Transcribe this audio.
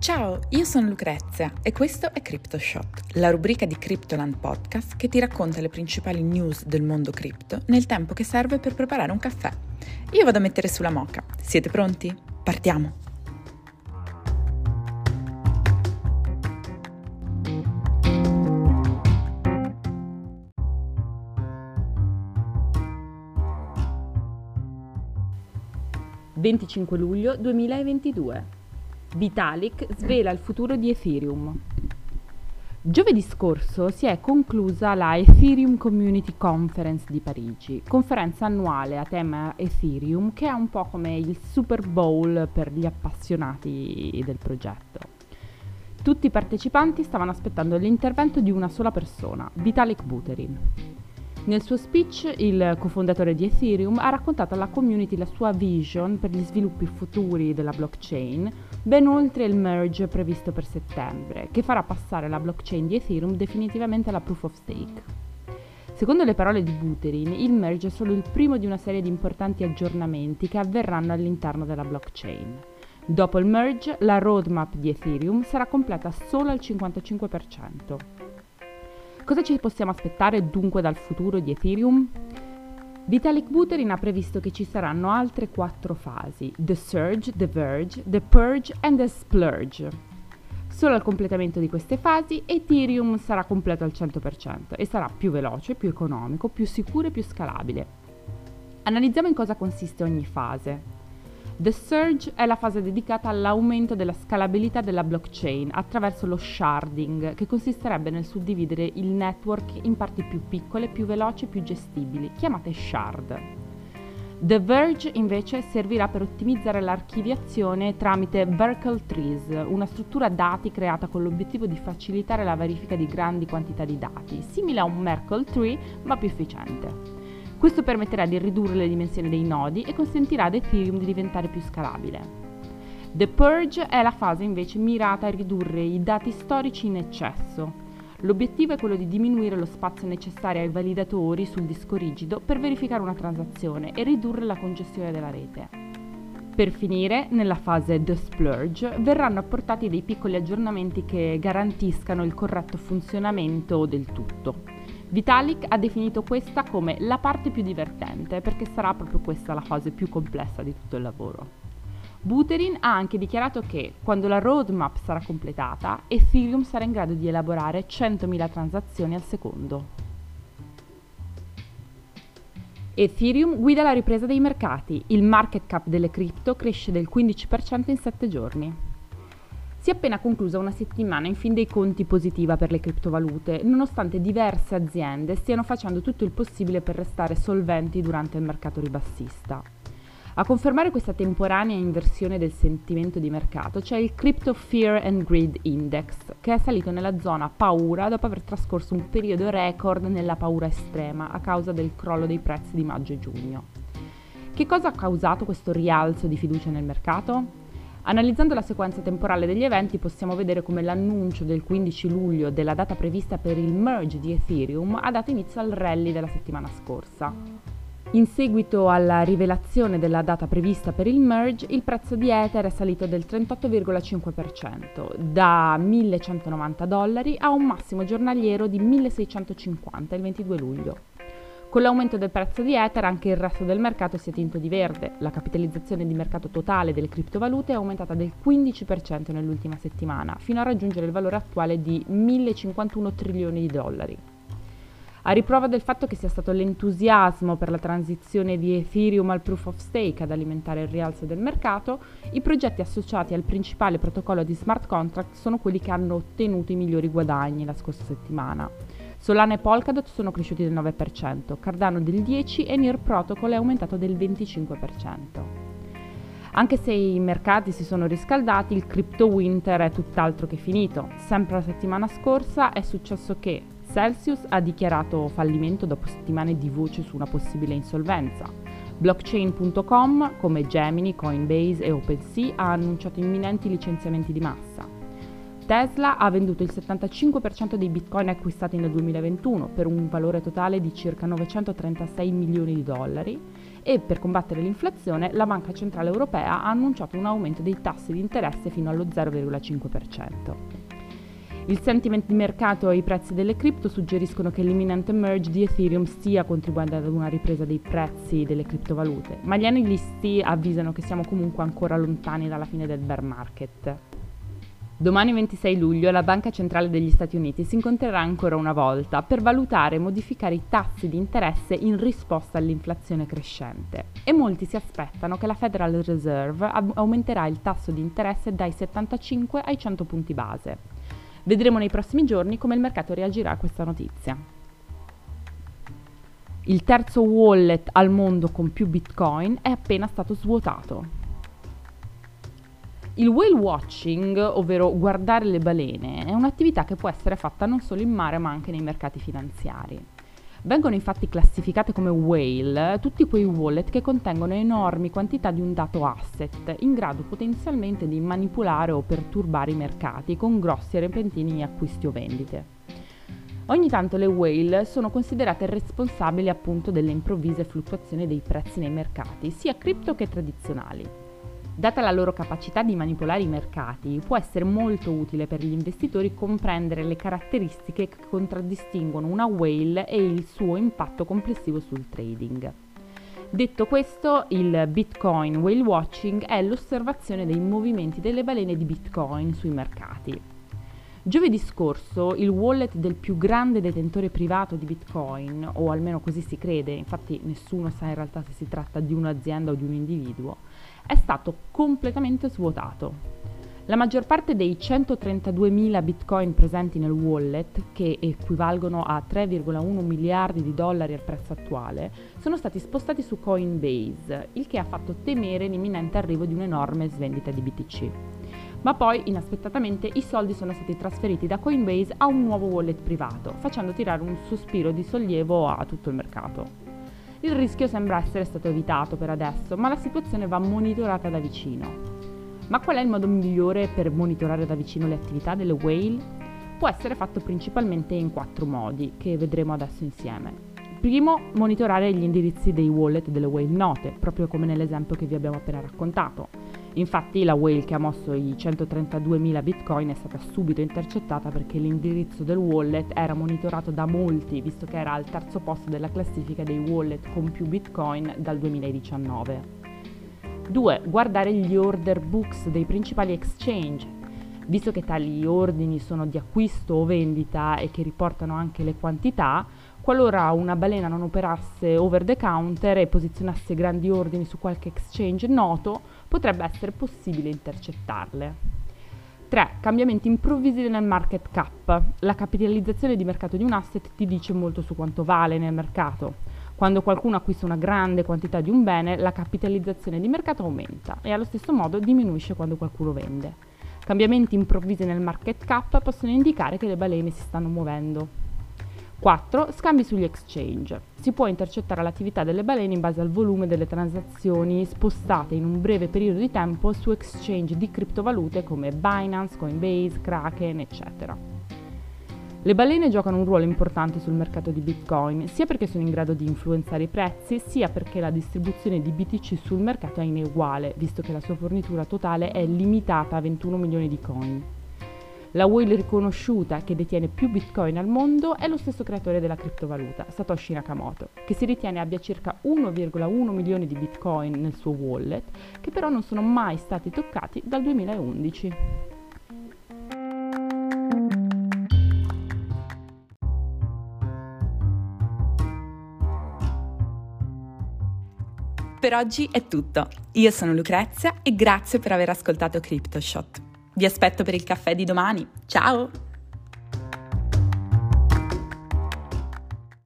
Ciao, io sono Lucrezia e questo è CryptoShot, la rubrica di Cryptoland Podcast che ti racconta le principali news del mondo cripto nel tempo che serve per preparare un caffè. Io vado a mettere sulla moca. Siete pronti? Partiamo! «25 luglio 2022 Vitalik svela il futuro di Ethereum. Giovedì scorso si è conclusa la Ethereum Community Conference di Parigi, conferenza annuale a tema Ethereum che è un po' come il Super Bowl per gli appassionati del progetto. Tutti i partecipanti stavano aspettando l'intervento di una sola persona, Vitalik Buterin. Nel suo speech il cofondatore di Ethereum ha raccontato alla community la sua vision per gli sviluppi futuri della blockchain, ben oltre il merge previsto per settembre, che farà passare la blockchain di Ethereum definitivamente alla proof of stake. Secondo le parole di Buterin, il merge è solo il primo di una serie di importanti aggiornamenti che avverranno all'interno della blockchain. Dopo il merge, la roadmap di Ethereum sarà completa solo al 55%. Cosa ci possiamo aspettare dunque dal futuro di Ethereum? Vitalik Buterin ha previsto che ci saranno altre quattro fasi, The Surge, The Verge, The Purge e The Splurge. Solo al completamento di queste fasi Ethereum sarà completo al 100% e sarà più veloce, più economico, più sicuro e più scalabile. Analizziamo in cosa consiste ogni fase. The Surge è la fase dedicata all'aumento della scalabilità della blockchain attraverso lo sharding, che consisterebbe nel suddividere il network in parti più piccole, più veloci e più gestibili, chiamate shard. The Verge invece servirà per ottimizzare l'archiviazione tramite Vertical Trees, una struttura dati creata con l'obiettivo di facilitare la verifica di grandi quantità di dati, simile a un Merkle Tree ma più efficiente. Questo permetterà di ridurre le dimensioni dei nodi e consentirà ad Ethereum di diventare più scalabile. The Purge è la fase invece mirata a ridurre i dati storici in eccesso. L'obiettivo è quello di diminuire lo spazio necessario ai validatori sul disco rigido per verificare una transazione e ridurre la congestione della rete. Per finire, nella fase The Splurge verranno apportati dei piccoli aggiornamenti che garantiscano il corretto funzionamento del tutto. Vitalik ha definito questa come la parte più divertente perché sarà proprio questa la fase più complessa di tutto il lavoro. Buterin ha anche dichiarato che quando la roadmap sarà completata, Ethereum sarà in grado di elaborare 100.000 transazioni al secondo. Ethereum guida la ripresa dei mercati, il market cap delle cripto cresce del 15% in 7 giorni. Si è appena conclusa una settimana in fin dei conti positiva per le criptovalute, nonostante diverse aziende stiano facendo tutto il possibile per restare solventi durante il mercato ribassista. A confermare questa temporanea inversione del sentimento di mercato c'è il Crypto Fear and Greed Index, che è salito nella zona paura dopo aver trascorso un periodo record nella paura estrema a causa del crollo dei prezzi di maggio e giugno. Che cosa ha causato questo rialzo di fiducia nel mercato? Analizzando la sequenza temporale degli eventi possiamo vedere come l'annuncio del 15 luglio della data prevista per il merge di Ethereum ha dato inizio al rally della settimana scorsa. In seguito alla rivelazione della data prevista per il merge, il prezzo di Ether è salito del 38,5%, da 1190 dollari a un massimo giornaliero di 1650 il 22 luglio. Con l'aumento del prezzo di Ether anche il resto del mercato si è tinto di verde. La capitalizzazione di mercato totale delle criptovalute è aumentata del 15% nell'ultima settimana, fino a raggiungere il valore attuale di 1051 trilioni di dollari. A riprova del fatto che sia stato l'entusiasmo per la transizione di Ethereum al proof of stake ad alimentare il rialzo del mercato, i progetti associati al principale protocollo di smart contract sono quelli che hanno ottenuto i migliori guadagni la scorsa settimana. Solana e Polkadot sono cresciuti del 9%, Cardano del 10% e Near Protocol è aumentato del 25%. Anche se i mercati si sono riscaldati, il crypto winter è tutt'altro che finito. Sempre la settimana scorsa è successo che Celsius ha dichiarato fallimento dopo settimane di voce su una possibile insolvenza. Blockchain.com, come Gemini, Coinbase e OpenSea, ha annunciato imminenti licenziamenti di massa. Tesla ha venduto il 75% dei bitcoin acquistati nel 2021 per un valore totale di circa 936 milioni di dollari e per combattere l'inflazione la Banca Centrale Europea ha annunciato un aumento dei tassi di interesse fino allo 0,5%. Il sentiment di mercato e i prezzi delle cripto suggeriscono che l'imminente merge di Ethereum stia contribuendo ad una ripresa dei prezzi delle criptovalute, ma gli analisti avvisano che siamo comunque ancora lontani dalla fine del bear market. Domani 26 luglio la Banca Centrale degli Stati Uniti si incontrerà ancora una volta per valutare e modificare i tassi di interesse in risposta all'inflazione crescente e molti si aspettano che la Federal Reserve aumenterà il tasso di interesse dai 75 ai 100 punti base. Vedremo nei prossimi giorni come il mercato reagirà a questa notizia. Il terzo wallet al mondo con più bitcoin è appena stato svuotato. Il whale watching, ovvero guardare le balene, è un'attività che può essere fatta non solo in mare ma anche nei mercati finanziari. Vengono infatti classificate come whale tutti quei wallet che contengono enormi quantità di un dato asset, in grado potenzialmente di manipolare o perturbare i mercati con grossi e repentini acquisti o vendite. Ogni tanto le whale sono considerate responsabili appunto delle improvvise fluttuazioni dei prezzi nei mercati, sia cripto che tradizionali. Data la loro capacità di manipolare i mercati, può essere molto utile per gli investitori comprendere le caratteristiche che contraddistinguono una whale e il suo impatto complessivo sul trading. Detto questo, il Bitcoin Whale Watching è l'osservazione dei movimenti delle balene di Bitcoin sui mercati. Giovedì scorso il wallet del più grande detentore privato di Bitcoin, o almeno così si crede, infatti nessuno sa in realtà se si tratta di un'azienda o di un individuo, è stato completamente svuotato. La maggior parte dei 132.000 bitcoin presenti nel wallet, che equivalgono a 3,1 miliardi di dollari al prezzo attuale, sono stati spostati su Coinbase, il che ha fatto temere l'imminente arrivo di un'enorme svendita di BTC. Ma poi, inaspettatamente, i soldi sono stati trasferiti da Coinbase a un nuovo wallet privato, facendo tirare un sospiro di sollievo a tutto il mercato. Il rischio sembra essere stato evitato per adesso, ma la situazione va monitorata da vicino. Ma qual è il modo migliore per monitorare da vicino le attività delle whale? Può essere fatto principalmente in quattro modi, che vedremo adesso insieme. Primo, monitorare gli indirizzi dei wallet delle whale note, proprio come nell'esempio che vi abbiamo appena raccontato. Infatti la whale che ha mosso i 132.000 bitcoin è stata subito intercettata perché l'indirizzo del wallet era monitorato da molti, visto che era al terzo posto della classifica dei wallet con più bitcoin dal 2019. 2. Guardare gli order books dei principali exchange. Visto che tali ordini sono di acquisto o vendita e che riportano anche le quantità, Qualora una balena non operasse over the counter e posizionasse grandi ordini su qualche exchange noto, potrebbe essere possibile intercettarle. 3. Cambiamenti improvvisi nel market cap. La capitalizzazione di mercato di un asset ti dice molto su quanto vale nel mercato. Quando qualcuno acquista una grande quantità di un bene, la capitalizzazione di mercato aumenta e allo stesso modo diminuisce quando qualcuno vende. Cambiamenti improvvisi nel market cap possono indicare che le balene si stanno muovendo. 4. Scambi sugli exchange. Si può intercettare l'attività delle balene in base al volume delle transazioni spostate in un breve periodo di tempo su exchange di criptovalute come Binance, Coinbase, Kraken, eccetera. Le balene giocano un ruolo importante sul mercato di Bitcoin, sia perché sono in grado di influenzare i prezzi, sia perché la distribuzione di BTC sul mercato è ineguale, visto che la sua fornitura totale è limitata a 21 milioni di coin. La whale riconosciuta che detiene più bitcoin al mondo è lo stesso creatore della criptovaluta, Satoshi Nakamoto, che si ritiene abbia circa 1,1 milioni di bitcoin nel suo wallet, che però non sono mai stati toccati dal 2011. Per oggi è tutto. Io sono Lucrezia e grazie per aver ascoltato CryptoShot. Vi aspetto per il caffè di domani. Ciao!